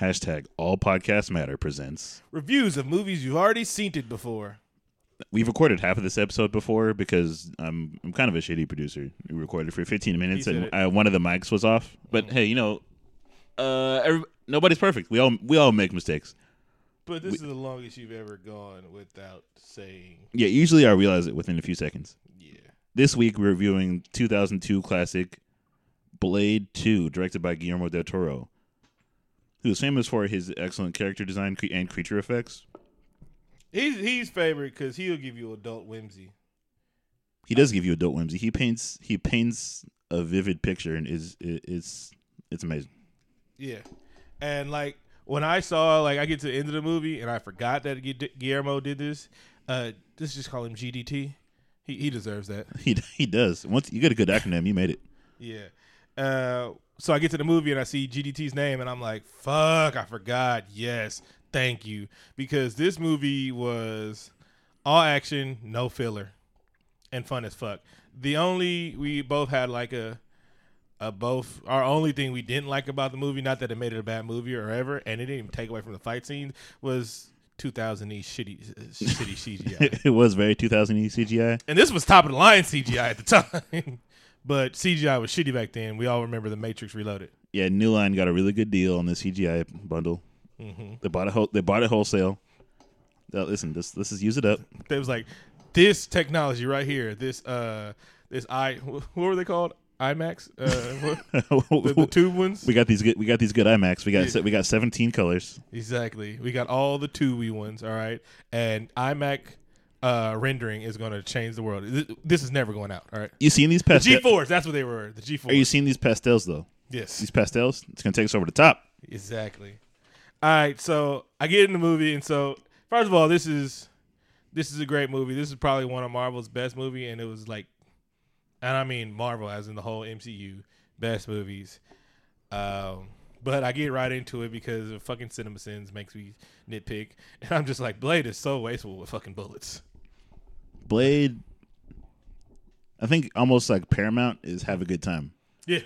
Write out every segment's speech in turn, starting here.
Hashtag All Podcasts Matter presents. Reviews of movies you've already seen it before. We've recorded half of this episode before because I'm I'm kind of a shitty producer. We recorded for 15 minutes said and it. Uh, one of the mics was off. But hey, you know, uh, every, nobody's perfect. We all we all make mistakes. But this is the longest you've ever gone without saying Yeah, usually I realize it within a few seconds. yeah. This week we're reviewing 2002 classic Blade 2, directed by Guillermo del Toro, who is famous for his excellent character design and creature effects. He's he's favorite because he'll give you adult whimsy. He does give you adult whimsy. He paints he paints a vivid picture and is it- it's it's amazing. Yeah, and like when I saw like I get to the end of the movie and I forgot that Gu- Guillermo did this. Uh, let's just call him GDT. He he deserves that. He he does. Once you get a good acronym, you made it. Yeah. Uh, so I get to the movie and I see GDT's name and I'm like, fuck, I forgot. Yes, thank you. Because this movie was all action, no filler, and fun as fuck. The only we both had like a a both our only thing we didn't like about the movie, not that it made it a bad movie or ever, and it didn't even take away from the fight scenes, was 2000 e shitty uh, shitty CGI. it was very 2000 e CGI. And this was top of the line CGI at the time. but CGI was shitty back then. We all remember The Matrix Reloaded. Yeah, New Line got a really good deal on the CGI bundle. Mm-hmm. They bought it. Whole, they bought it wholesale. Now, listen, this this is use it up. They was like, this technology right here, this uh, this i what were they called? iMacs, uh, what, the, the tube ones. we got these good. We got these good iMacs. We got Yeah. we got 17 colors. exactly. We got all the tubey ones. All right, and iMacs uh, rendering is going to change the world. This, is never going out. All right. You seen these The pastels? G4s, that's what they were. The G4s. Are you seeing these pastels though? yes. These pastels. It's gonna take us over the top. Exactly. All right, so I get in the movie, and so first of all, this is this is a great movie. This is probably one of Marvel's best movie, and it was like, and I mean Marvel as in the whole MCU best movies. Um, but I get right into it because fucking Cinema Sins makes me nitpick, and I'm just like, Blade is so wasteful with fucking bullets. Blade. I think almost like Paramount is have a good time. Yeah.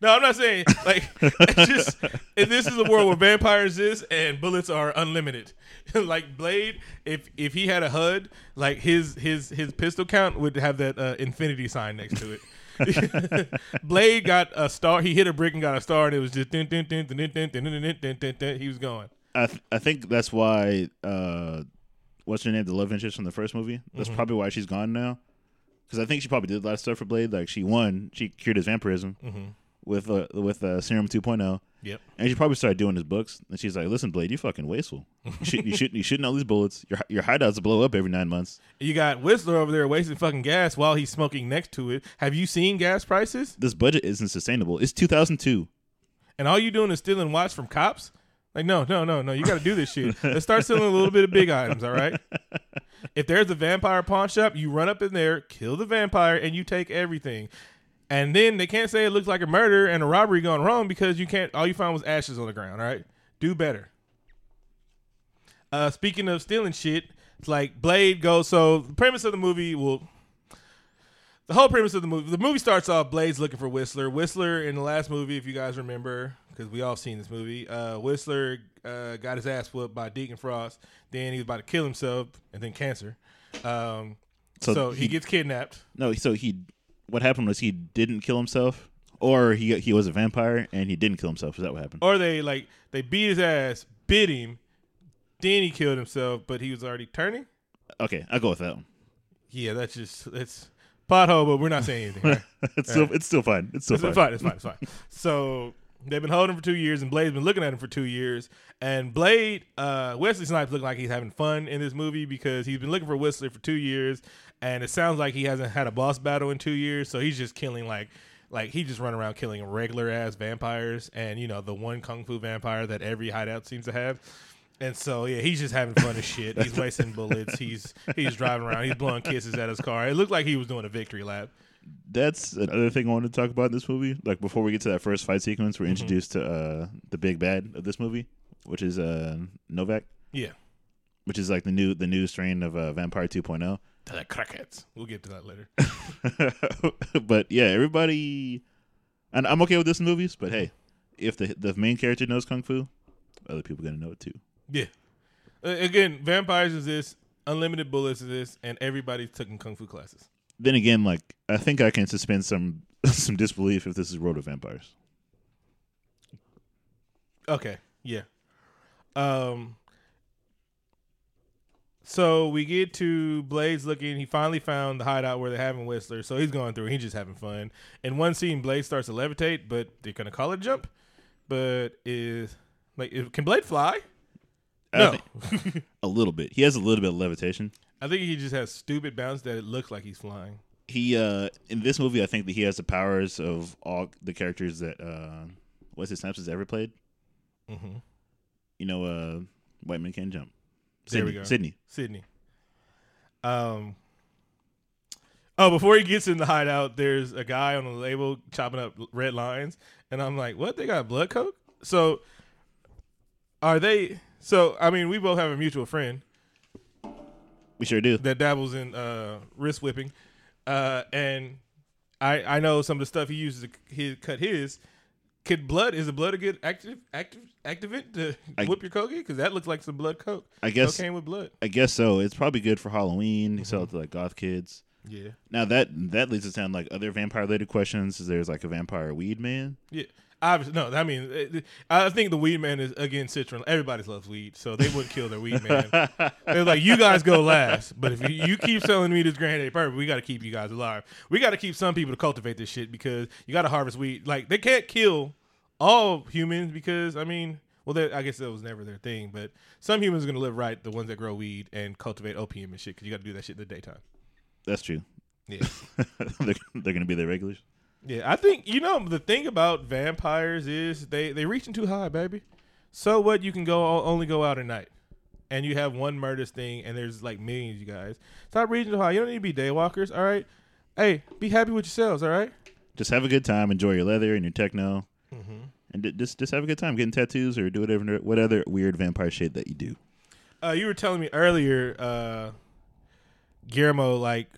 No, I'm not saying like it's just if this is a world where vampires is and bullets are unlimited. like Blade, if if he had a HUD, like his his his pistol count would have that uh, infinity sign next to it. Blade got a star. He hit a brick and got a star, and it was just dun, dun, dun, dun, dun, dun, dun, dun, dun, dun, dun, dun. he was going. I th- I think that's why. Uh, what's her name? The love interest from the first movie. That's Mm-hmm. probably why she's gone now. Because I think she probably did a lot of stuff for Blade. Like she won. She cured his vampirism Mm-hmm. with uh, with uh, Serum 2.0. Yep. And she probably started doing his books. And she's like, "Listen, Blade, you fucking wasteful. You shoot, you shoot, you shooting all these bullets. Your your hideouts blow up every nine months. You got Whistler over there wasting fucking gas while he's smoking next to it. Have you seen gas prices? This budget isn't sustainable. It's 2002. and all you doing is stealing watch from cops? Like, no, no, no, no. You got to do this shit. Let's start selling a little bit of big items, all right? If there's a vampire pawn shop, you run up in there, kill the vampire, and you take everything. And then they can't say it looks like a murder and a robbery gone wrong because you can't. All you found was ashes on the ground. All right, do better. Uh, speaking of stealing shit, it's like Blade goes. So the premise of the movie will the whole premise of the movie the movie starts off blade's looking for whistler whistler in the last movie if you guys remember because we all seen this movie uh, whistler uh, got his ass whooped by deacon frost then he was about to kill himself and then cancer um, So so, he, he- gets kidnapped No, so he. What happened was he didn't kill himself, or he he was a vampire and he didn't kill himself. Is that what happened? or they like they beat his ass bit him then he killed himself but he was already turning Okay, I'll go with that one. yeah that's just that's pothole but we're not saying anything right? it's still it's still fine. It's still It's fine. fine. It's fine. It's fine. So they've been holding for two years, and Blade's been looking at him for two years. And Blade, uh, Wesley Snipes looking like he's having fun in this movie because he's been looking for Whistler for two years, and it sounds like he hasn't had a boss battle in two years. So he's just killing like. Like he just run around killing regular ass vampires, and you know the one kung fu vampire that every hideout seems to have. And so yeah, he's just having fun as shit. He's wasting bullets. He's he's driving around. He's blowing kisses at his car. It looked like he was doing a victory lap. That's another thing I wanted to talk about in this movie. Like before we get to that first fight sequence, Mm-hmm. we're introduced to uh, the big bad of this movie, which is uh, Nomak, Yeah, which is like the new the new strain of uh, Vampire 2.0. to the crackheads. We'll get to that later. but yeah, everybody, and I'm okay with this in movies. But hey, if the the main character knows kung fu, other people gonna know it too. Yeah. Uh, again, vampires is this, unlimited bullets is this, and everybody's taking kung fu classes. Then again, like I think I can suspend some some disbelief if this is Road of Vampires. Okay. Yeah. Um. So we get to Blade's looking. He finally found the hideout where they're having Whistler. So he's going through. He's just having fun. In one scene, Blade starts to levitate, but they're gonna call it jump. But is like can Blade fly? I No. think- a little bit. He has a little bit of levitation. I think he just has stupid bounce that it looks like he's flying. He uh in this movie, I think that he has the powers of all the characters that uh Wesley Snipes has ever played. Mm-hmm. You know, uh White Man Can't Jump. There we go. Sydney. Sydney. Um. Oh, before he gets in the hideout, there's a guy on the label chopping up red lines, and I'm like, "What? They got blood coke?" So, are they? So, I mean, we both have a mutual friend We sure do. that dabbles in uh, wrist whipping, uh, and I I know some of the stuff he uses to he cut his. Could blood is the blood a good active active activant to I- whip your cocaine? Because that looks like some blood coke. I guess cocaine with blood. I guess so. It's probably good for Halloween. Mm-hmm. sell it to like goth kids. Yeah. Now that that leads us down like other vampire related questions. Is there's like a vampire weed man? Yeah, obviously no. I mean, I think the weed man is again citron. Everybody loves weed, so they wouldn't kill their weed man. They're like, you guys go last, but if you, you keep selling me this granddaddy purple, we got to keep you guys alive. We got to keep some people to cultivate this shit because you got to harvest weed. Like they can't kill all humans because I mean, well, that- I guess that was never their thing, but some humans are gonna live right. The ones that grow weed and cultivate opium and shit, because you got to do that shit in the daytime. That's true. Yeah. they're, they're gonna be the regulars. Yeah, I think you know the thing about vampires is they they reaching too high, baby. So what? You can go only go out at night, and you have one murder thing, and there's like millions. You guys stop reaching too high. You don't need to be daywalkers. All right. Hey, be happy with yourselves. All right. Just have a good time. Enjoy your leather and your techno, and d- just just have a good time getting tattoos or do whatever what other weird vampire shit that you do. Uh, you were telling me earlier, uh, Guillermo like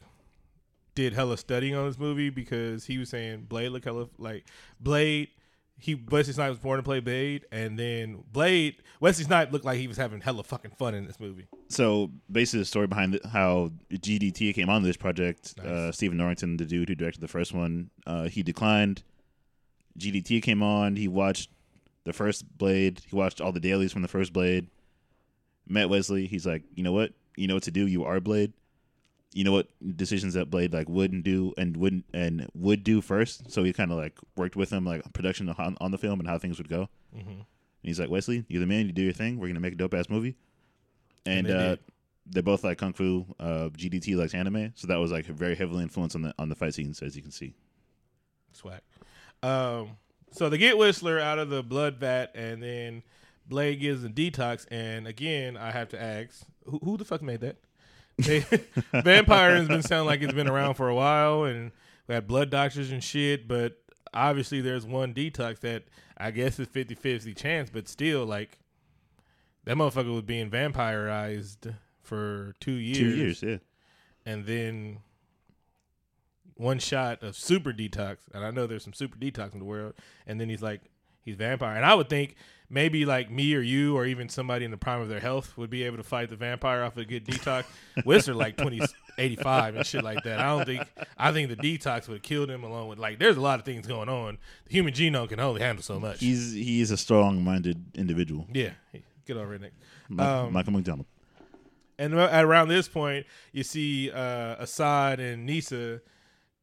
did hella studying on this movie because he was saying Blade look hella like Blade. He Wesley Snipes was born to play Blade, and then Blade Wesley Snipes looked like he was having hella fucking fun in this movie. So basically, the story behind how GDT came on this project, Nice. uh, Stephen Norrington, the dude who directed the first one, uh, he declined. GDT came on. He watched the first Blade. He watched all the dailies from the first Blade. Met Wesley. He's like, you know what? You know what to do. You are Blade. You know what decisions that Blade like wouldn't do and wouldn't and would do first. So he kind of like worked with him like production on, on the film and how things would go. Mm-hmm. And he's like, Wesley, you're the man. You do your thing. We're gonna make a dope ass movie. And And, they uh, they're both like kung fu. Uh, GDT likes anime, so that was like very heavily influenced on the on the fight scenes, as you can see. Swag. Um, so they get Whistler out of the blood vat, and then Blade gives them detox. And again, I have to ask, who, who the fuck made that? They, Vampire has been sounding like it's been around for a while, and we had blood doctors and shit. But obviously, there's one detox that I guess is 50-50 chance, but still, like that motherfucker was being vampirized for two years. Two years, yeah. and then one shot of super detox, and I know there's some super detox in the world, and then he's like he's vampire, and I would think maybe like me or you or even somebody in the prime of their health would be able to fight the vampire off a good detox. Whistler like twenty eighty five and shit like that. I don't think I think the detox would have killed him along with like there's a lot of things going on. The human genome can only handle so much. He's he is a strong minded individual. yeah, get over it, Nick. Mi- Um, Michael McDonald. And at around this point, you see uh, Asad and Nyssa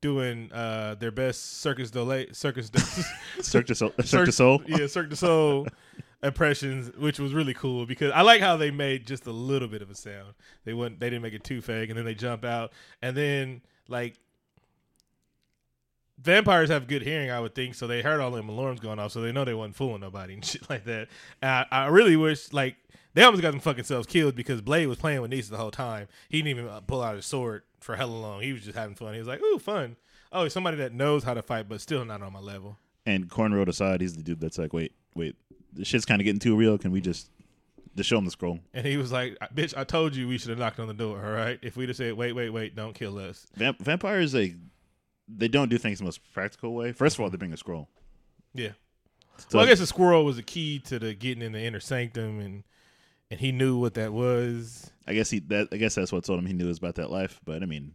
doing uh, their best Circus Delay Circus Cirque du Sol. Cirque du Sol. yeah, Cirque du Soleil impressions, which was really cool because I like how they made just a little bit of a sound. They wouldn't, they didn't make it too fake, and then they jump out, and then like vampires have good hearing, I would think, so they heard all them alarms going off, so they know they wasn't fooling nobody and shit like that. And I, really wish like they almost got them fucking selves killed because Blade was playing with Nyssa the whole time. He didn't even uh, pull out his sword for hella long. He was just having fun. He was like, "Ooh, fun." Oh, he's somebody that knows how to fight, but still not on my level. And Cornroad aside, he's the dude that's like, wait, wait, this shit's kind of getting too real. Can we just just show him the scroll? And he was like, "Bitch, I told you we should have knocked on the door. All right, if we'd have said, wait, wait, wait, don't kill us." Vamp- vampires, like, they don't do things the most practical way. First of all, they bring a scroll. Yeah, So- well, I guess the squirrel was the key to the getting in the inner sanctum, and and he knew what that was. I guess he that I guess that's what told him he knew was about that life. But I mean,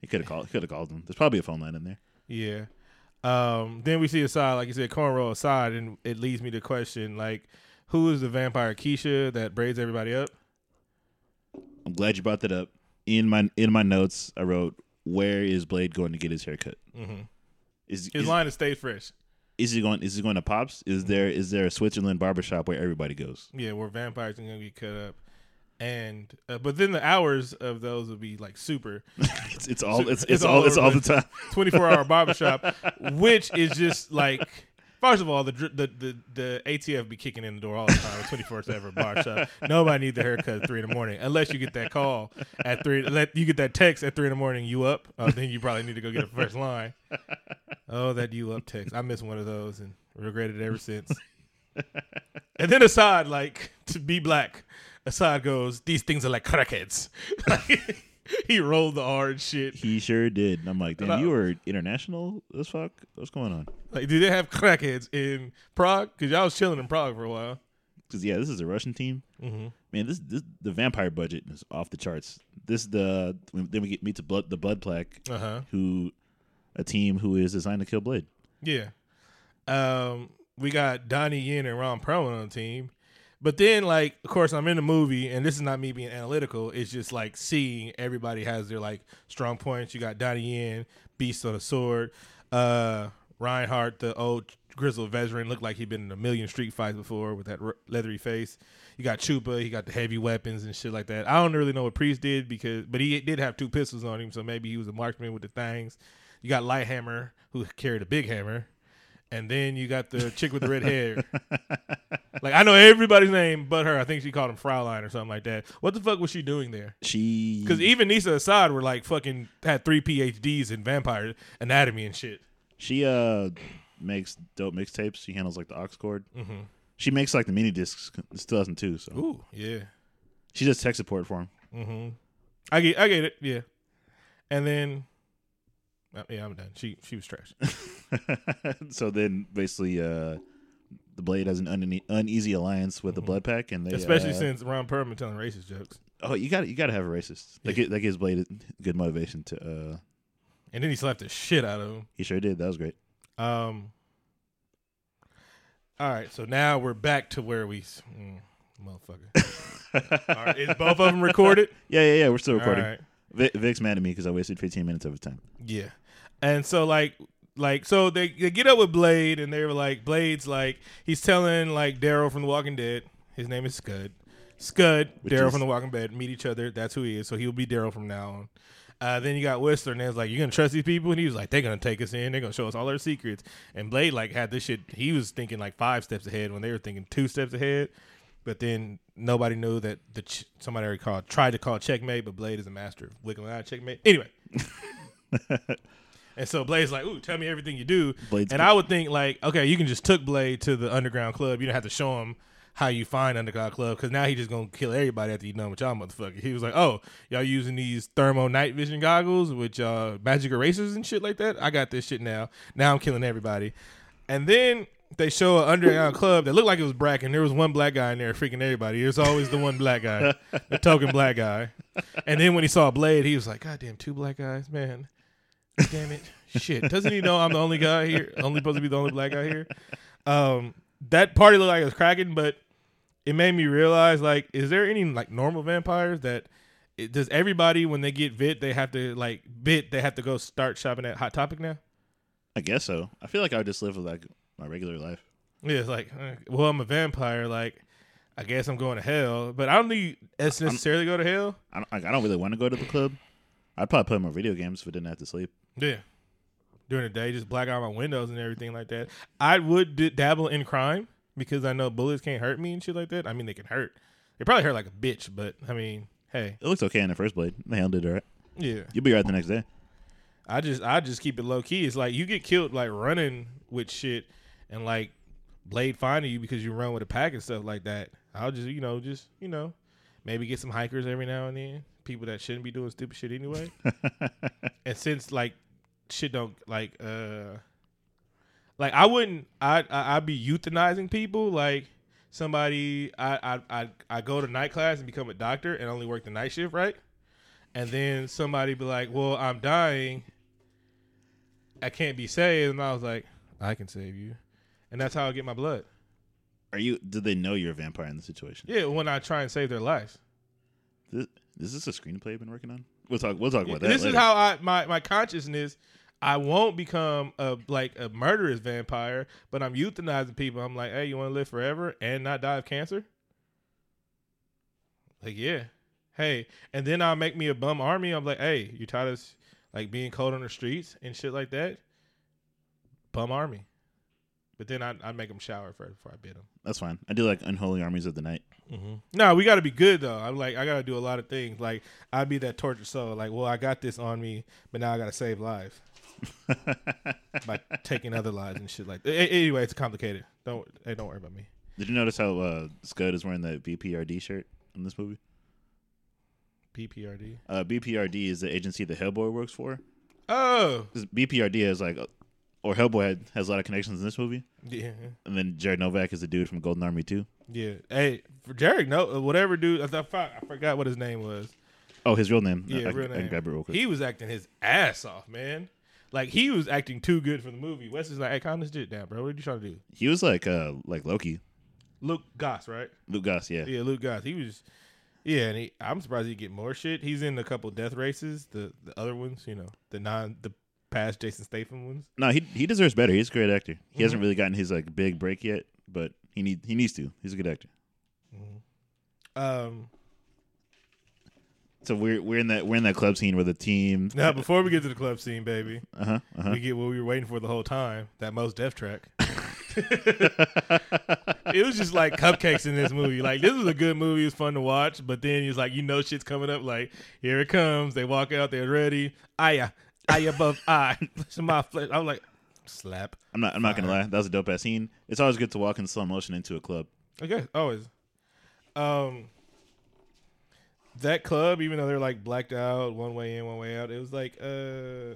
he could have called. He Could have called him. There's probably a phone line in there. Yeah. Um, then we see aside, like you said, cornrow aside, and it leads me to question like, who is the vampire Keisha that braids everybody up? I'm glad you brought that up. In my in my notes, I wrote, "Where is Blade going to get his haircut? Mm-hmm. Is His is, line is "Stay fresh." is he going? Is he going to Pops? Is there is there a Switzerland barbershop where everybody goes? Yeah, where vampires are gonna get cut up, and uh, but then the hours of those would be like super it's, it's all it's, It's it's, all all it's all the the time. twenty four hour barbershop, which is just like. First of all, the, the the the ATF be kicking in the door all the time. Twenty four seven barbershop. Nobody needs a haircut at three in the morning unless you get that call at three. Let you get that text at three in the morning. You up? Uh, then you probably need to go get a first line. Oh, that you up text. I missed one of those and regretted it ever since. and then Asad, like to be black, Asad goes, "These things are like crackheads." He rolled the R and shit. He sure did. And I'm like, damn, you were international as fuck. What's going on? Like, do they have crackheads in Prague? Because y'all was chilling in Prague for a while. Because yeah, this is a Russian team. Mm-hmm. Man, this this the vampire budget is off the charts. This the then we get meet to blood the blood pack Uh huh. who a team who is designed to kill Blade. Yeah. Um, we got Donnie Yen and Ron Perlman on the team. But then, like, of course, I'm in the movie, and this is not me being analytical. It's just like seeing everybody has their like strong points. You got Donnie Yen, Beast on a Sword. Uh, Reinhardt, the old grizzled veteran, looked like he'd been in a million street fights before with that leathery face. You got Chupa, he got the heavy weapons and shit like that. I don't really know what Priest did because, but he did have two pistols on him, so maybe he was a marksman with the things. You got Lighthammer, who carried a big hammer, and then you got the chick with the red hair. Like I know everybody's name but her. I think she called him Fraulein or something like that. What the fuck was she doing there? She Because even Nyssa Asad were like fucking had three PhDs in vampire anatomy and shit. she uh makes dope mixtapes. She handles like the aux cord. Mm-hmm. She makes like the mini discs. It's 2002, so Ooh, yeah. she does tech support for him. Mm-hmm. I get, I get it. Yeah. And then, uh, yeah, I'm done. She, she was trash. so then basically uh the blade has an une- uneasy alliance with the Mhm. blood pack and they Especially uh, since Ron Perlman telling racist jokes. oh you got you got to have a racist that, gi- that gives blade good motivation to uh And then he slapped the shit out of him. he sure did that was great Um. All right, so now we're back to where we, mm, motherfucker. All right, is both of them recorded? yeah yeah yeah we're still recording All right. Vic, Vic's mad at me because I wasted 15 minutes of his time Yeah, and so like, like, so they, they get up with Blade, and they were like, Blade's like, he's telling like Daryl from The Walking Dead, his name is Scud. Scud, Daryl from The Walking Dead, meet each other. That's who he is. So he'll be Daryl from now on. Uh, then you got Whistler, and they was like, "You gonna trust these people?" And he was like, "They're gonna take us in. They're gonna show us all their secrets." And Blade like had this shit. He was thinking like five steps ahead when they were thinking two steps ahead. But then nobody knew that the ch- somebody already called tried to call checkmate, but Blade is a master of wiggling out checkmate. Anyway, and so Blade's like, "Ooh, tell me everything you do." Blade's and I would think like, okay, you can just took Blade to the underground club. You don't have to show him how you find underground club because now he just gonna kill everybody after you done with y'all motherfucker. He was like, "Oh, y'all using these thermo night vision goggles with uh, magic erasers and shit like that. I got this shit now. Now I'm killing everybody." And then they show an underground club that looked like it was black, and there was one black guy in there freaking everybody. There's always the one black guy, the token black guy. And then when he saw Blade, he was like, "God damn, two black guys, man." Damn it. Shit. Doesn't he know I'm the only guy here? Only supposed to be the only black guy here? Um, that party looked like it was cracking, but it made me realize like, is there any like normal vampires that it, does everybody when they get bit they have to like bit they have to go start shopping at Hot Topic now? I guess so I feel like I would just live with like my regular life Yeah, it's like, uh, well, I'm a vampire. Like, I guess I'm going to hell, but I don't need us necessarily go to hell. I don't, like, I don't really want to go to the club I'd probably play more video games if I didn't have to sleep Yeah. During the day, just black out my windows and everything like that. I would d- dabble in crime because I know bullets can't hurt me and shit like that. I mean, they can hurt. They probably hurt like a bitch, but I mean, hey, it looks okay in the first blade they handled it all right yeah. you'll be right the next day I just, I just keep it low key. It's like you get killed like running with shit and like Blade finding you because you run with a pack and stuff like that. I'll just, you know, just you know, maybe get some hikers every now and then. People that shouldn't be doing stupid shit anyway. and since like shit don't like uh Like I wouldn't. I I I'd be euthanizing people. Like somebody. I I I I go to night class and become a doctor and only work the night shift, right? And then somebody be like, "Well, I'm dying. I can't be saved." And I was like, "I can save you," and that's how I get my blood. Are you? Do they know you're a vampire in the situation? Yeah, when I try and save their lives. This, is this a screenplay I've been working on? We'll talk. We'll talk about that. this later. is how I my my consciousness. I won't become a like a murderous vampire, but I'm euthanizing people. I'm like, hey, you want to live forever and not die of cancer? Like, yeah. Hey, and then I'll make me a bum army. I'm like, hey, you tired of like being cold on the streets and shit like that? Bum army. But then I I make them shower first before I bid them. That's fine. I do like unholy armies of the night. Mm-hmm. No, we got to be good though. I'm like, I got to do a lot of things. Like, I'd be that tortured soul. Like, well, I got this on me, but now I got to save lives by taking other lives and shit like. that. A- Anyway, it's complicated. Don't hey, don't worry about me. Did you notice how uh, Scud is wearing the BPRD shirt in this movie? BPRD. Uh, BPRD is the agency that Hellboy works for. Oh, BPRD is like, or Hellboy had, has a lot of connections in this movie. yeah, And then Jared Nomak is the dude from Golden Army too. yeah. Hey, for Jarek, no, whatever, dude. I, thought, I forgot what his name was. Oh, his real name. Yeah, I, real I, I name. can grab it real quick. He was acting his ass off, man. Like he was acting too good for the movie. Wes is like, "Hey, calm this shit down, bro. What are you trying to do?" He was like, uh, like Loki, Luke Goss, right? Luke Goss. Yeah. Yeah, Luke Goss. He was, yeah, and he, I'm surprised he get more shit. He's in a couple death races, the the other ones, you know, the non the past Jason Statham ones. No, he he deserves better. He's a great actor. He Mm-hmm. hasn't really gotten his like big break yet, but he need he needs to. He's a good actor. Um, So we're we're in that we're in that club scene where the team. now before we get to the club scene, baby, Uh huh. Uh huh. we get what we were waiting for the whole time. That Mos Def track. it was just like cupcakes in this movie. Like this was a good movie. It was fun to watch. But then it's like you know shit's coming up. Like here it comes. They walk out. They're ready. Aya, eye above eye. Of my flesh. I was like, slap. I'm not I'm not gonna lie. That was a dope ass scene. It's always good to walk in slow motion into a club. Okay, always. Um, that club, even though they're like blacked out, one way in, one way out, it was like, uh,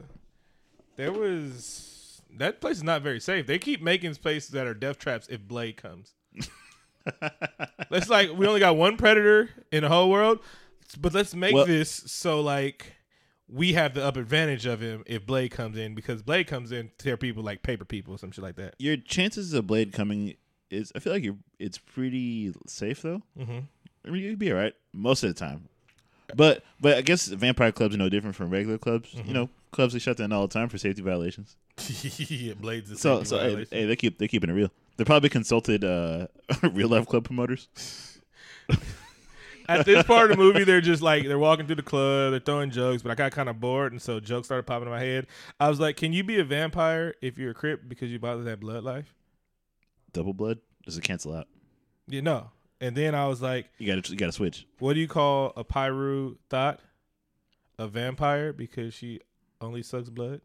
there was that place is not very safe. They keep making places that are death traps if Blade comes. It's like we only got one predator in the whole world, but let's make Well- this so like we have the up advantage of him if Blade comes in because Blade comes in to tear people like paper people or some shit like that. Your chances of Blade coming is I feel like you're it's pretty safe though. Mm-hmm. I mean, you'd be all right most of the time. But but I guess vampire clubs are no different from regular clubs. Mm-hmm. You know, clubs they shut down all the time for safety violations. yeah, Blade's a So so hey, hey, they keep they keeping it real. They probably consulted uh, real life club promoters. At this part of the movie, they're just like they're walking through the club, they're throwing jokes, but I got kind of bored, and so jokes started popping in my head. I was like, "Can you be a vampire if you're a crip because you bother that blood life?" Double blood does it cancel out? You know. And then I was like, You got to you got to switch. "What do you call a pyru thought? A vampire because she only sucks blood?"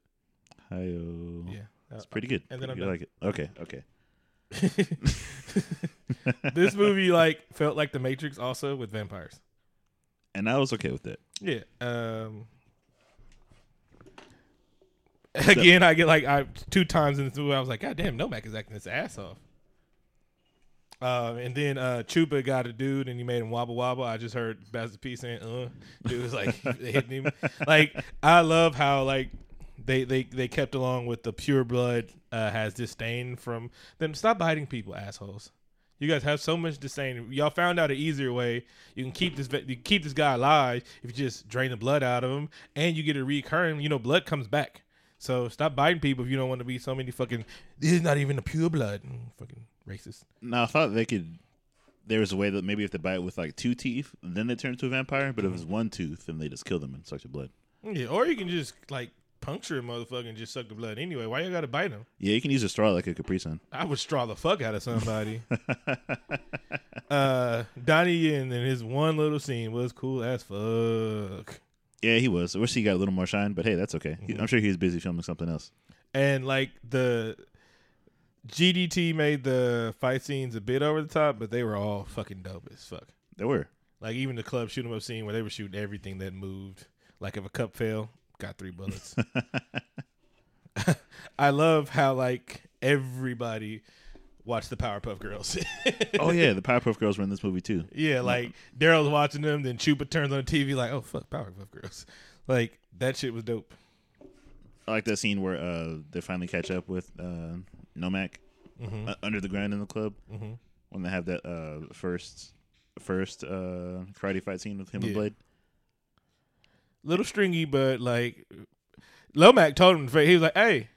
Hi-yo. Yeah, It's pretty good. And Pretty I'm good. I like it. Okay, okay. this movie like felt like The Matrix, also with vampires. And I was okay with that. Yeah. Um Again, I get like I two times in this movie, I was like, God damn, Nomak is acting his ass off. Um, and then uh Chupa got a dude and he made him wobble wobble. I just heard Master P saying, uh, dude was like hitting him. Like, I love how like they they they kept along with the pure blood uh has disdain from them. Stop biting people, assholes. You guys have so much disdain. Y'all found out an easier way. You can keep this you keep this guy alive if you just drain the blood out of him, and you get a recurring. You know, blood comes back. So stop biting people if you don't want to be so many fucking. This is not even the pure blood. Mm, Fucking racist. Now I thought they could. There was a way that maybe if they bite with like two teeth, then they turn into a vampire. But if it's one tooth, then they just kill them and suck their blood. Yeah, or you can just like puncture a motherfucker and just suck the blood anyway. Why you gotta bite him? Yeah, you can use a straw like a Capri Sun. I would straw the fuck out of somebody. uh, Donnie Yen and his one little scene was cool as fuck. Yeah, he was. I wish he got a little more shine, but hey, that's okay. He- I'm sure he was busy filming something else. And like the GDT made the fight scenes a bit over the top, but they were all fucking dope as fuck. They were. Like even the club shoot 'em up scene where they were shooting everything that moved. Like if a cup fell, got three bullets. I love how like everybody watched the Powerpuff Girls. oh yeah, the Powerpuff Girls were in this movie too. Yeah, like Daryl's watching them, then Chupa turns on the TV like, oh fuck, Powerpuff Girls. Like that shit was dope. I like that scene where uh, they finally catch up with uh, Nomak Mm-hmm. uh, under the ground in the club when they have that uh, first first uh, karate fight scene with him Yeah. and Blade. Little stringy, but like Nomak told him he was like, Hey,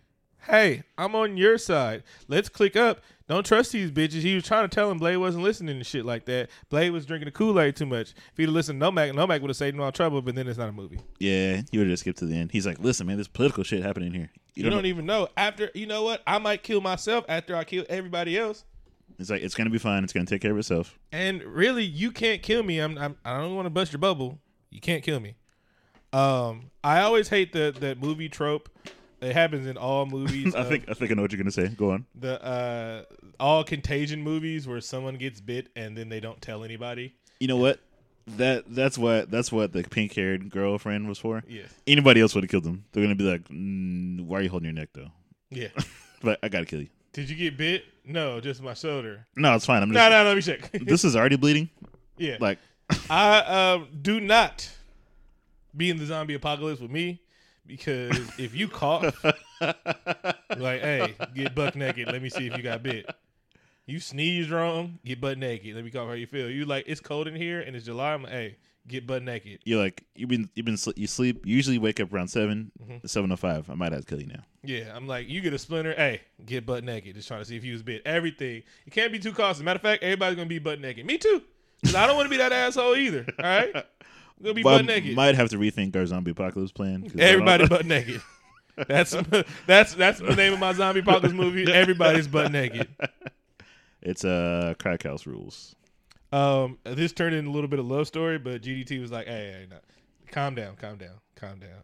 hey, I'm on your side. Let's click up. Don't trust these bitches. He was trying to tell him Blade wasn't listening to shit like that. Blade was drinking the Kool-Aid too much. If he'd have listened to Nomak, Nomak would have saved him all trouble, but then it's not a movie. Yeah, you would have just skipped to the end. He's like, "Listen, man, there's political shit happening here. You, You don't, don't." know- even know. After you know what? I might kill myself after I kill everybody else. He's like, "It's gonna be fine. It's gonna take care of itself." And really, you can't kill me. I'm, I'm I don't want to bust your bubble. You can't kill me. Um, I always hate the that movie trope. It happens in all movies. I of think I think I know what you're gonna say. Go on. the uh all contagion movies where someone gets bit and then they don't tell anybody. You know what? That that's what that's what the pink haired girlfriend was for. Yes. Anybody else would have killed him. They're gonna be like, mm, "Why are you holding your neck though?" Yeah. But I gotta kill you. Did you get bit? No, just my shoulder. No, it's fine. I'm No, just. no, let me check. This is already bleeding. yeah. Like, I um do not be in the zombie apocalypse with me because if you cough, like, hey, get buck naked. Let me see if you got bit. You sneeze wrong, get butt naked. Let me cough how you feel. You like it's cold in here and it's July. I'm like, hey, get butt naked. you're like you've been you've been sl- you sleep. You usually wake up around 7 Mm-hmm. seven o five. I might have to kill you now. Yeah, I'm like, you get a splinter. Hey, get butt naked. Just trying to see if you was bit. Everything. You can't be too cautious. Matter of fact, everybody's gonna be butt naked. Me too. Cause I don't want to be that asshole either. All right, Gonna be But butt naked. might have to rethink our zombie apocalypse plan. I Everybody butt naked. That's that's that's the name of my zombie apocalypse movie. Everybody's butt naked. It's uh crack house rules. Um, this turned into a little bit of love story, but GDT was like, "Hey, hey, no. calm down, calm down, calm down."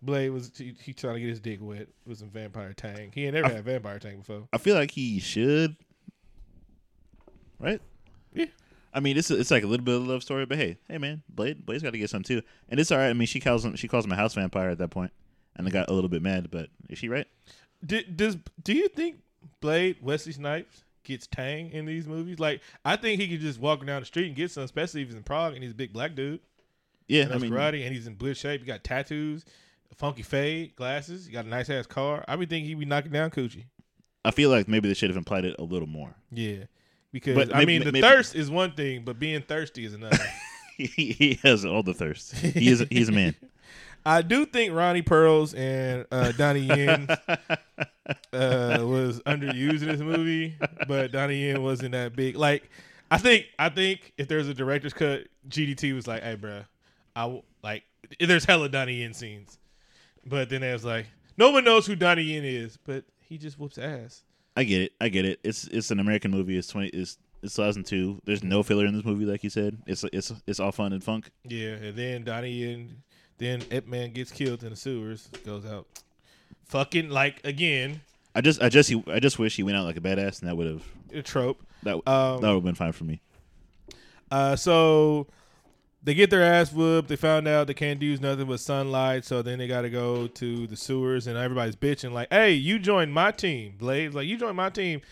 Blade was he, he trying to get his dick wet with some vampire tang. He ain't never had vampire tang before. I feel like he should. Right? Yeah. I mean, it's it's like a little bit of a love story, but hey, hey man, Blade Blade's got to get some too, and it's all right. I mean, she calls him she calls him a house vampire at that point, and I got a little bit mad, but is she right? Did, does do you think Blade Wesley Snipes gets tang in these movies? Like, I think he could just walk down the street and get some, especially if he's in Prague and he's a big black dude. Yeah, I that's mean, karate, and he's in good shape. He got tattoos, funky fade, glasses. He got a nice ass car. I would think he'd be knocking down coochie. I feel like maybe they should have implied it a little more. Yeah, because But I maybe- mean, the maybe- thirst is one thing, but being thirsty is another. he, has all the thirst. He is he's a man. I do think Ronnie Pearls and uh, Donnie Yen uh, was underused in this movie, but Donnie Yen wasn't that big. Like, I think I think if there's a director's cut, GDT was like, "Hey, bro, I w- like there's hella Donnie Yen scenes," but then it was like, no one knows who Donnie Yen is, but he just whoops ass. I get it. I get it. It's it's an American movie. It's twenty. It's it's 2002. There's no filler in this movie, like you said. It's it's it's all fun and funk. Yeah, and then Donnie and then Ip Man gets killed in the sewers, goes out, fucking like again I just I just he, I just wish he went out like a badass, and that would have a trope. that Um, that would have been fine for me. Uh, so they get their ass whooped. They found out they can't use nothing but sunlight. So then they got to go to the sewers, and everybody's bitching like, "Hey, you joined my team, Blaze. Like you joined my team.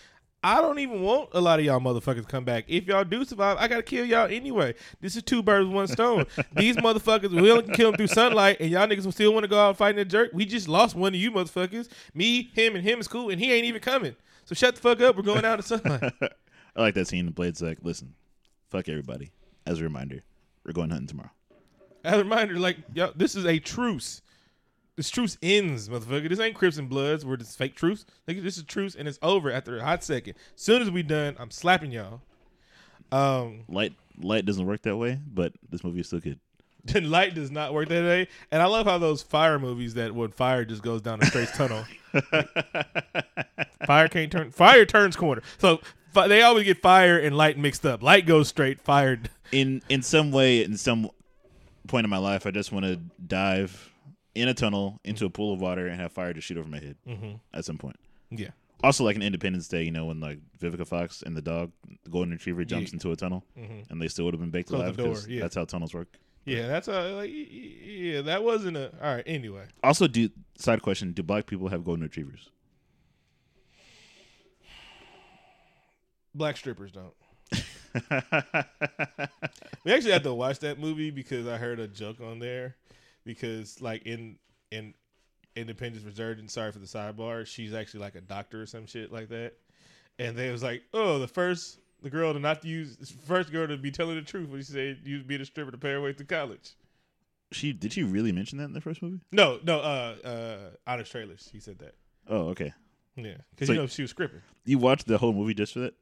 I don't even want a lot of y'all motherfuckers to come back. If y'all do survive, I gotta kill y'all anyway. This is two birds with one stone. These motherfuckers, we only can kill them through sunlight, and y'all niggas will still want to go out fighting a jerk. We just lost one of you motherfuckers. Me, him, and him is cool, and he ain't even coming. So shut the fuck up. We're going out in sunlight. I like that scene. The Blade's like, listen, fuck everybody. As a reminder, we're going hunting tomorrow. As a reminder, like, yo, this is a truce. This truce ends, motherfucker. This ain't Crips and Bloods where this fake truce. Like, this is truce and it's over after a hot second. Soon as we done, I'm slapping y'all. Um, Light light doesn't work that way, but this movie is still good. then light does not work that way. And I love how those fire movies that when fire just goes down a straight tunnel. fire can't turn. Fire turns corner. So fi- they always get fire and light mixed up. Light goes straight. Fire. In in some way, in some point in my life, I just want to dive in a tunnel into a pool of water and have fire just shoot over my head Mm-hmm. at some point. Yeah. Also, like an Independence Day, you know, when like Vivica Fox and the dog, the golden retriever, jumps Yeah. into a tunnel, Mhm. and they still would have been baked Close the alive door, 'cause yeah. that's how tunnels work. Yeah. That's a like. Yeah. That wasn't a. All right. Anyway. Also, do side question: Do black people have golden retrievers? Black strippers don't. We actually had to watch that movie because I heard a joke on there. Because like in in Independence Resurgence, sorry for the sidebar, she's actually like a doctor or some shit like that. And they was like, oh, the first the girl to not use first girl to be telling the truth when she said you be a stripper to pay her way to college. she did she really mention that in the first movie? No, no, uh, uh, honest trailers. He said that. Oh, okay. Yeah, because So- you know she was scripting. You watched the whole movie just for that?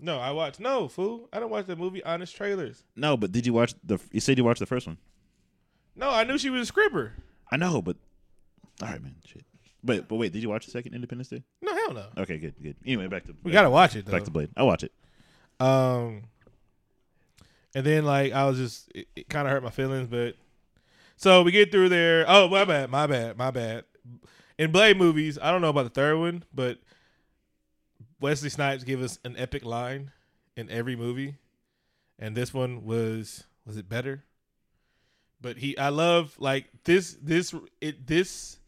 No, I watched. No, fool, I don't watch the movie Honest Trailers. No, but did you watch the? You said you watched the first one. No, I knew she was a scripper. I know, but all right, man. Shit. But but wait, did you watch the second Independence Day? No, hell no. Okay, good, good. Anyway, back to We gotta watch it though. back to Blade. I'll watch it. Um, and then like I was just it, it kind of hurt my feelings, but so we get through there. Oh, my bad, my bad, my bad. In Blade movies, I don't know about the third one, but Wesley Snipes give us an epic line in every movie, and this one was was it better? But he, I love like this this it this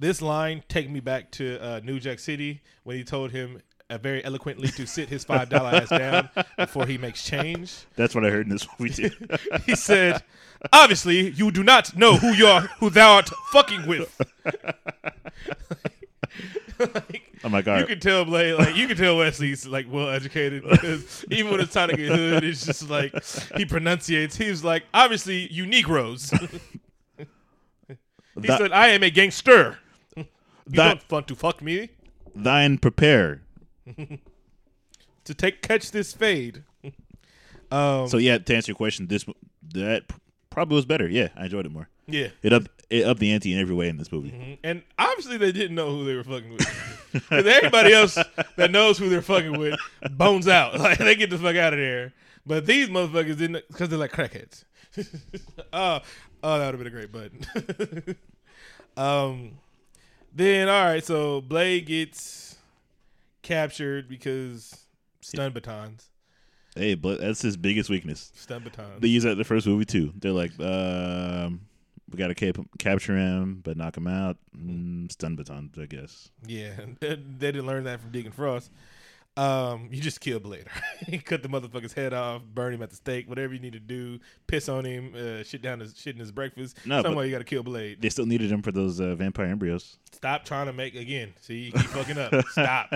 this line take me back to uh, New Jack City when he told him uh, very eloquently to sit his five dollar ass down before he makes change. That's what I heard in this movie too. He said, "Obviously, you do not know who you are, who thou art fucking with." Like, oh my god. you can tell Blade, like you can tell Wesley's like well educated because even when it's time to get hood, it's just like he pronunciates. He's like, obviously, you Negroes. he That- said, "I am a gangster. You That- don't want to fuck me Thine prepare. to take catch this fade." Um, So yeah, to answer your question, this that probably was better. Yeah, I enjoyed it more. Yeah, It up it upped the ante in every way in this movie. Mhm. and obviously they didn't know who they were fucking with. 'Cause everybody else that knows who they're fucking with bones out. Like they get the fuck out of there. But these motherfuckers didn't because they're like crackheads. oh, oh, that would have been a great button. um, then all right, so Blade gets captured because stun batons. Hey, but that's his biggest weakness. Stun batons. They use that in the first movie too. They're like, um, we gotta cap- capture him, but knock him out. Mm, stun batons, I guess. Yeah, they they didn't learn that from Deacon Frost. Um, you just kill Blade. Right? Cut the motherfucker's head off, burn him at the stake, whatever you need to do. Piss on him, uh, shit down his shit in his breakfast. No, Somewhere you got to kill Blade. They still needed him for those uh, vampire embryos. Stop trying to make again. See, you keep fucking up. Stop.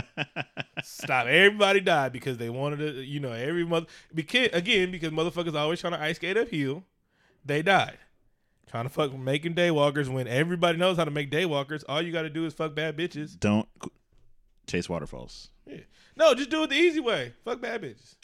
Stop. Everybody died because they wanted to. You know, every mother. Because again, because motherfuckers always trying to ice skate uphill. They died. Trying to fuck making daywalkers when everybody knows how to make daywalkers. All you got to do is fuck bad bitches. Don't chase waterfalls. Yeah. No, just do it the easy way. Fuck bad bitches.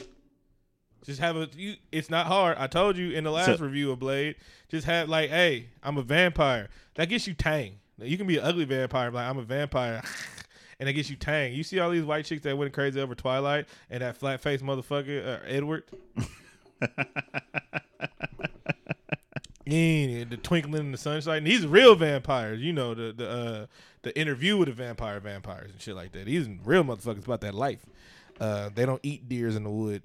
Just have a you. It's not hard. I told you in the last So- review of Blade. Just have like, hey, I'm a vampire. That gets you tang. You can be an ugly vampire, but like I'm a vampire, and it gets you tang. You see all these white chicks that went crazy over Twilight and that flat faced motherfucker uh, Edward. Yeah, the twinkling in the sunshine. And these real vampires, you know, the the uh, the interview with the vampire vampires and shit like that. These real motherfuckers about that life. Uh, they don't eat deers in the wood.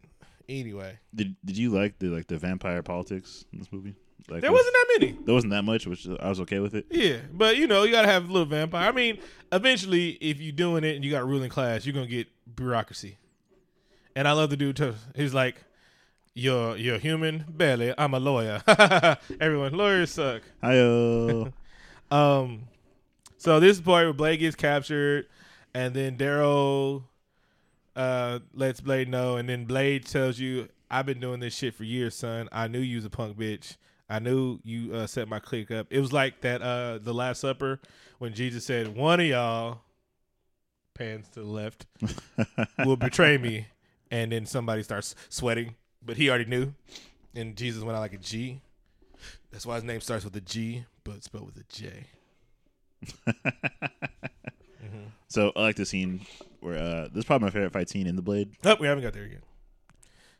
Anyway, Did Did you like the like the vampire politics in this movie? Like, there was- wasn't that many. there wasn't that much, which I was okay with it. Yeah, but you know, you gotta have a little vampire. I mean, eventually, if you're doing it and you got ruling class, you're gonna get bureaucracy. And I love the dude too. He's like, "You're you're human, barely. I'm a lawyer. Everyone, lawyers suck." Hi, Um, so this is part where Blade gets captured, and then Daryl uh lets Blade know, and then Blade tells you, "I've been doing this shit for years, son. I knew you was a punk bitch. I knew you uh, set my clique up. It was like that uh the Last Supper when Jesus said, "One of y'all." Pans to the left will betray me, and then somebody starts sweating, but he already knew, and Jesus went out like a G. That's why his name starts with a G, but spelled with a J. so I like the scene where uh, this is probably my favorite fight scene in the Blade. Oh, we haven't got there yet.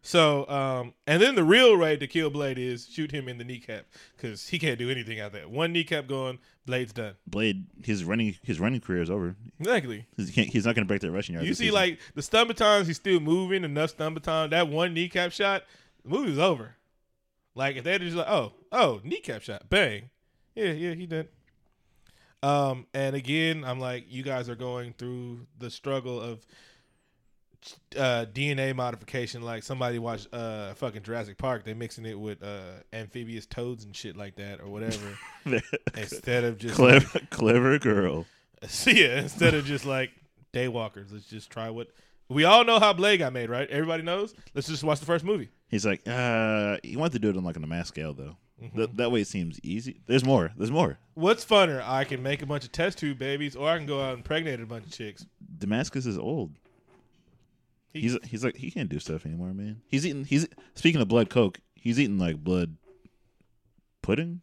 So, um, and then the real way to kill Blade is shoot him in the kneecap because he can't do anything out there. One kneecap going, Blade's done. Blade, his running his running career is over. Exactly. He can't, he's not going to break that rushing yard. You see, season. like the batons, he's still moving enough baton. That one kneecap shot, the movie's over. Like if they're just like, oh, oh, kneecap shot, bang, yeah, yeah, he did. Um, and again, I'm like, you guys are going through the struggle of uh, DNA modification, like somebody watched uh, fucking Jurassic Park. They mixing it with uh, amphibious toads and shit like that, or whatever. instead of just clever, clever girl. See yeah, instead of just like daywalkers, let's just try what we all know how Blade got made, right? Everybody knows. Let's just watch the first movie. He's like, uh, he wanted to do it on like on a mass scale though. Mm-hmm. Th- that way it seems easy. There's more. There's more. What's funner? I can make a bunch of test tube babies, or I can go out and impregnate a bunch of chicks. Damascus is old. He- He's he's like he can't do stuff anymore, man. He's eating. He's speaking of blood coke. He's eating like blood pudding.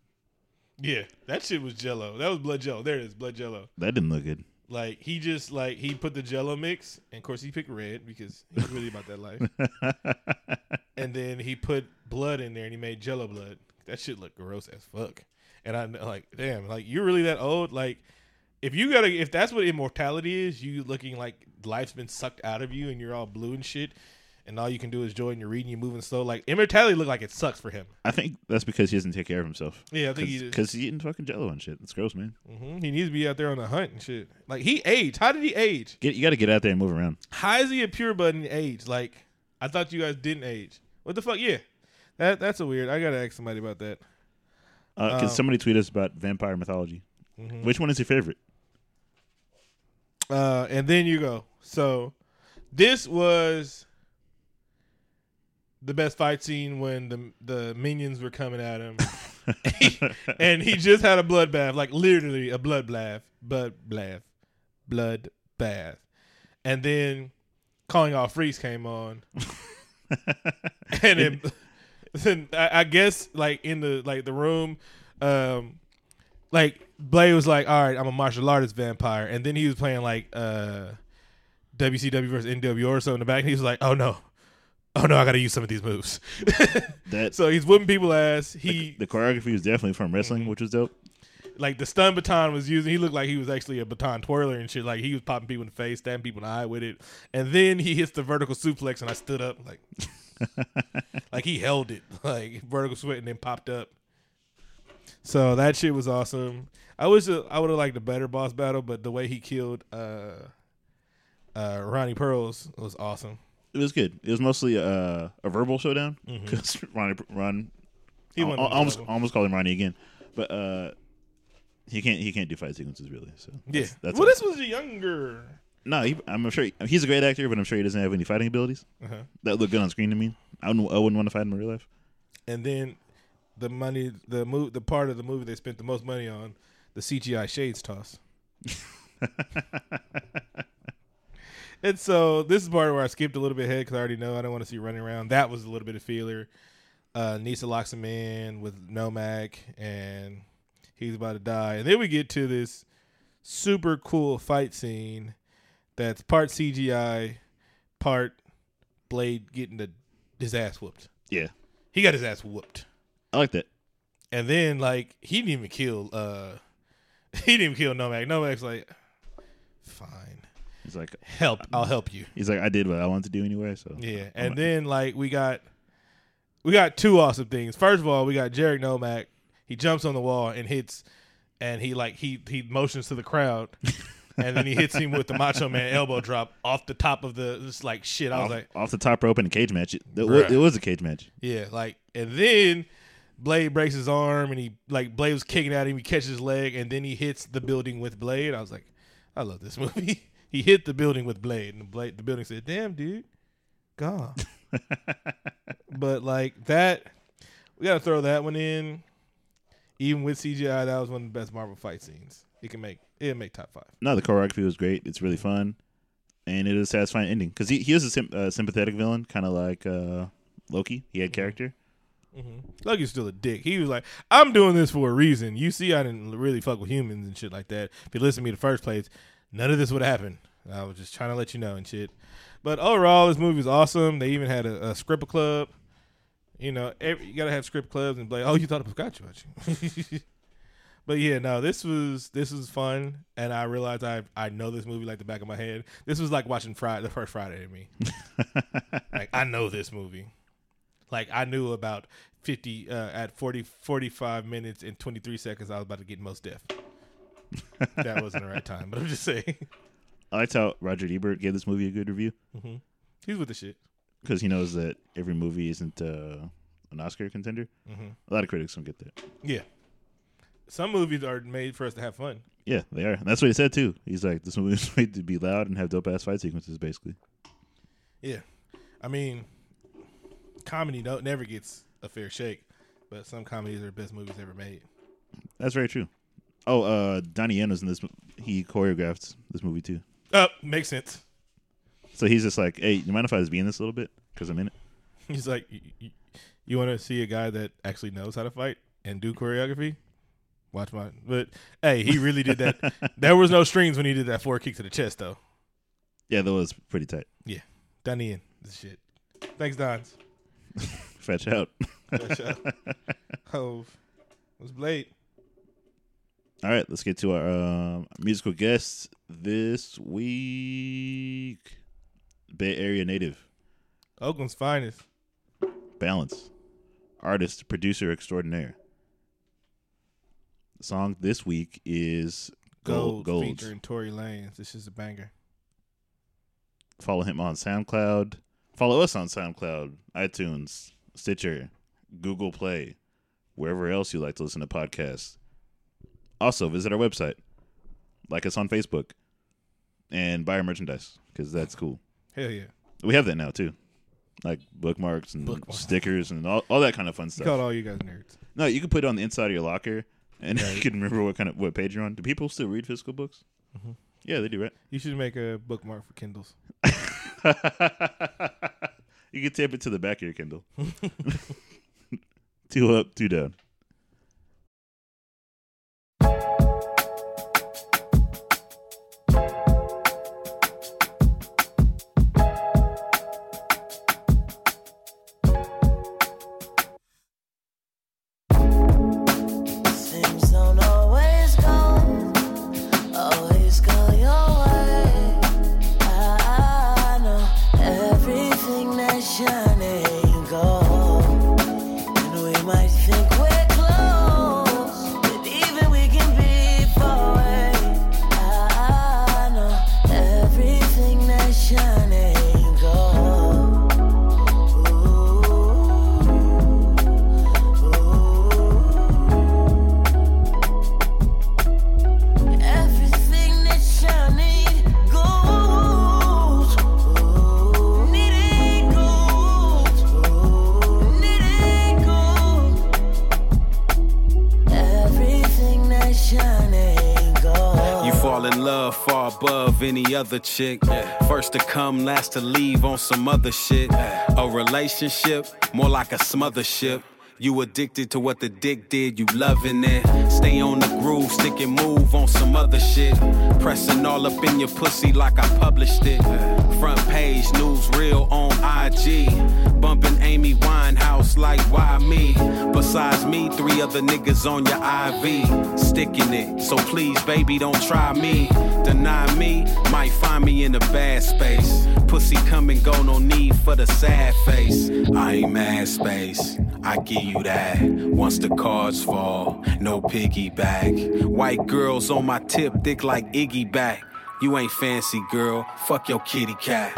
Yeah, that shit was Jello. That was blood Jello. There it is, blood Jello. That didn't look good. Like he just like he put the Jello mix, and of course he picked red because he's really about that life. and then he put blood in there, and he made Jello blood. That shit looked gross as fuck. And I like, damn, like you're really that old? Like, if you gotta, if that's what immortality is, you looking like life's been sucked out of you, and you're all blue and shit, and all you can do is joy and you're reading, you're moving slow. Like immortality look like it sucks for him. I think that's because he doesn't take care of himself. Yeah, I think he because he's eating fucking Jello and shit. That's gross, man. hmm He needs to be out there on the hunt and shit. Like he aged. How did he age? Get you got to get out there and move around. How is he a pure and age? Like I thought you guys didn't age. What the fuck? Yeah, that that's a weird. I gotta ask somebody about that. Uh, can Um, somebody tweet us about vampire mythology? Mhm. Which one is your favorite? Uh, and then you go. So this was the best fight scene when the the minions were coming at him, and he just had a bloodbath, like literally a blood bath, blood bath, blood bath, and then calling all freaks came on, and then, then I, I guess like in the like the room, um, like Blade was like, "All right, I'm a martial artist vampire," and then he was playing like uh, WCW versus NWO or so in the back, and he was like, "Oh no." Oh no! I got to use some of these moves. That so he's whooping people ass. He the choreography was definitely from wrestling, Mhm. which was dope. like the stun baton was using. He looked like he was actually a baton twirler and shit. Like he was popping people in the face, stabbing people in the eye with it. And then he hits the vertical suplex, and I stood up like, like he held it like vertical sweat, and then popped up. So that shit was awesome. I wish uh, I would have liked a better boss battle, but the way he killed uh, uh, Ronnie Pearls was awesome. It was good. It was mostly uh, a verbal showdown because Ronnie Ron He I, I almost almost called him Ronnie again, but uh, he can't he can't do fight sequences really. So Yeah. that's, that's well, this was younger. no. He, I'm sure he- he's a great actor, but I'm sure he doesn't have any fighting abilities Uh-huh. that look good on screen to me. I wouldn't, I wouldn't want to fight him in real life. and then the money the move the part of the movie they spent the most money on the CGI shades toss. and so this is part where I skipped a little bit ahead because I already know I don't want to see running around. That was a little bit of feeler. Uh, Nyssa locks him in with Nomak, and he's about to die. And then we get to this super cool fight scene that's part CGI, part Blade getting the, his ass whooped. Yeah, He got his ass whooped. I like that. And then like he didn't even kill uh he didn't even kill Nomak. Nomak's like fine. He's like Help, I'll help you. he's like I did what I wanted to do anyway. So Yeah. I'm And like- then like we got we got two awesome things. First of all, we got Jared Nomak. He jumps on the wall and hits and he like he he motions to the crowd. and then he hits him with the Macho Man elbow drop off the top of the just like shit. I was off, like, off the top rope in a cage match. It, it, Bruh. was, it was a cage match. Yeah, like and then Blade breaks his arm and he like Blade was kicking at him, he catches his leg, and then he hits the building with Blade. I was like, I love this movie. he hit the building with Blade, and the Blade the building said, Damn dude, gone. but like that we gotta throw that one in. Even with CGI, that was one of the best Marvel fight scenes. It can make it'll make top five. No, the choreography was great. It's really fun, and it is a satisfying ending because he he was a sim- uh, sympathetic villain, kind of like uh, Loki. He had character. Mm-hmm. Loki's still a dick. He was like, "I'm doing this for a reason." You see, I didn't really fuck with humans and shit like that. If you listen to me in the first place, none of this would have happened. I was just trying to let you know and shit. But overall, this movie was awesome. They even had a, a script club. You know, every, you gotta have script clubs and be like, "Oh, you thought it was got you." but yeah, no, this was this was fun, and I realized I I know this movie like the back of my head. This was like watching Friday, the first Friday to me. like I know this movie. Like I knew about 50 uh, at 40 45 minutes and 23 seconds I was about to get Mos Def. that wasn't the right time, but I'm just saying. I liked how Roger Ebert gave this movie a good review. Mhm. He's with the shit. because he knows that every movie isn't uh, an Oscar contender. hmm A lot of critics don't get that. Yeah. Some movies are made for us to have fun. Yeah, they are. And that's what he said too. He's like, this movie is made to be loud and have dope ass fight sequences, basically. Yeah. I mean, comedy no, never gets a fair shake, but some comedies are the best movies ever made. That's very true. Oh, uh, Donnie Yen was in this. He choreographed this movie too. Uh, makes sense. So he's just like, hey, you mind if I just be in this a little bit? Because I'm in it. He's like, "You- you, you want to see a guy that actually knows how to fight and do choreography? Watch my. But hey, he really did that. there was no strings when he did that four kick to the chest, though. Yeah, that was pretty tight. Done in this shit. Thanks, Dons. Fetch out. Good show. Hove. Was Blade. All right, let's get to our um, musical guests this week. Bay Area native, Oakland's finest. Balance, artist, producer extraordinaire. The song this week is Gold, Gold. Gold. featuring Tory Lanez. This is a banger. Follow him on SoundCloud. Follow us on SoundCloud, iTunes, Stitcher, Google Play, wherever else you like to listen to podcasts. Also, visit our website, like us on Facebook, and buy our merchandise because that's cool. Hell yeah. We have that now too, like bookmarks and stickers and all, all that kind of fun stuff. called all you guys nerds. no, you can put it on the inside of your locker, and Right. you can remember what kind of what page you're on. Do people still read physical books? Mhm. Yeah, they do, right? You should make a bookmark for Kindles. you can tape it to the back of your Kindle. two up, two down. Other chick. First to come, last to leave on some other shit. A relationship, more like a smother ship. You addicted to what the dick did, you loving it. Stay on the groove, stick and move on some other shit. Pressing all up in your pussy like I published it. Front page, news real on IG. Bumping Amy Winehouse like why me? Besides me, three other niggas on your IV. Sticking it, so please, baby, don't try me. Deny me, might find me in a bad space. Pussy come and go, no need for the sad face. I ain't mad space. I give you that. Once the cards fall, no piggyback. White girls on my tip, thick like Iggy back. You ain't fancy, girl. Fuck your kitty cat.